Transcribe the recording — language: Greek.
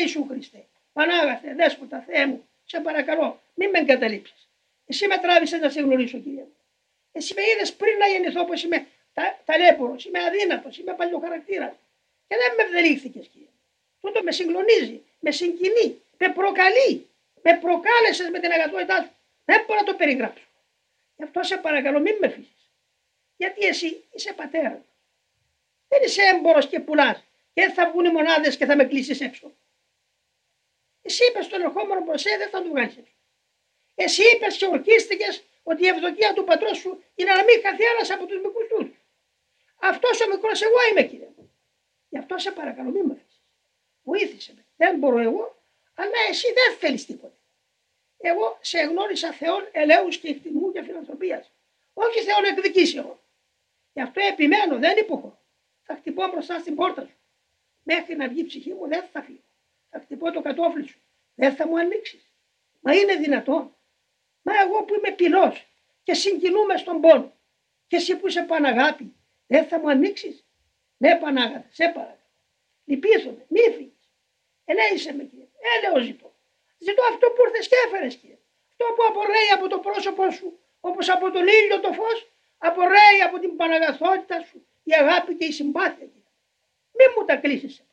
Ιησού Χριστέ, Πανάγαθε, Δέσποτα, Θεέ μου, σε παρακαλώ, μην με εγκαταλείψεις. Εσύ με τράβησε να σε γνωρίσω, κύριε μου. Εσύ με είδες πριν να γεννηθώ πω είμαι τα, ταλέπορος, είμαι αδύνατος, είμαι παλιοχαρακτήρας. Και δεν με ευδελήχθηκε, κύριε. Τούτο με συγκλονίζει, με συγκινεί, με προκαλεί. Με προκάλεσες με την αγαθότητά σου. Δεν μπορώ να το περιγράψω. Γι' αυτό σε παρακαλώ, μην με φύγει. Γιατί εσύ είσαι πατέρας. Δεν είσαι έμπορος και πουλάς. Και θα βγουν οι μονάδες και θα με κλείσεις έξω. Εσύ είπες στον ερχόμενο προ δεν θα του βγάλεις έξω. Εσύ είπες και ορκίστηκες ότι η ευδοκία του πατρός σου είναι να μην χαθεί ένας από τους μικρούς τους. Αυτός ο μικρός εγώ είμαι, κύριε μου. Γι' αυτό σε παρακαλώ, μην με αφήσει. Βοήθησε με. Δεν μπορώ εγώ, αλλά εσύ δεν θέλεις τίποτα. Εγώ σε γνώρισα Θεόν ελέους και εκτιμού και φιλανθρωπίας. Όχι Θεόν εκδικήσεων. Γι' αυτό επιμένω, δεν υποχωρώ. Θα χτυπώ μπροστά στην πόρτα σου. Μέχρι να βγει η ψυχή μου δεν θα φύγω. Θα χτυπώ το κατόφλι σου. Δεν θα μου ανοίξεις. Μα είναι δυνατόν. Μα εγώ που είμαι πυλό και συγκινούμε στον πόνο. Και εσύ που είσαι παναγάπη, δεν θα μου ανοίξεις. Ναι, Πανάγαθε, σε παρακαλώ. Λυπήθομαι, μη φύγεις. Ελέησε με κύριε. Έλεω ζητώ. Ζητώ αυτό που ήρθες και έφερες κύριε. Αυτό που απορρέει από το πρόσωπό σου, όπως από τον ήλιο το φως, απορρέει από την παναγαθότητα σου η αγάπη και η συμπάθεια. Κύριε. Μη μου τα κλείσει.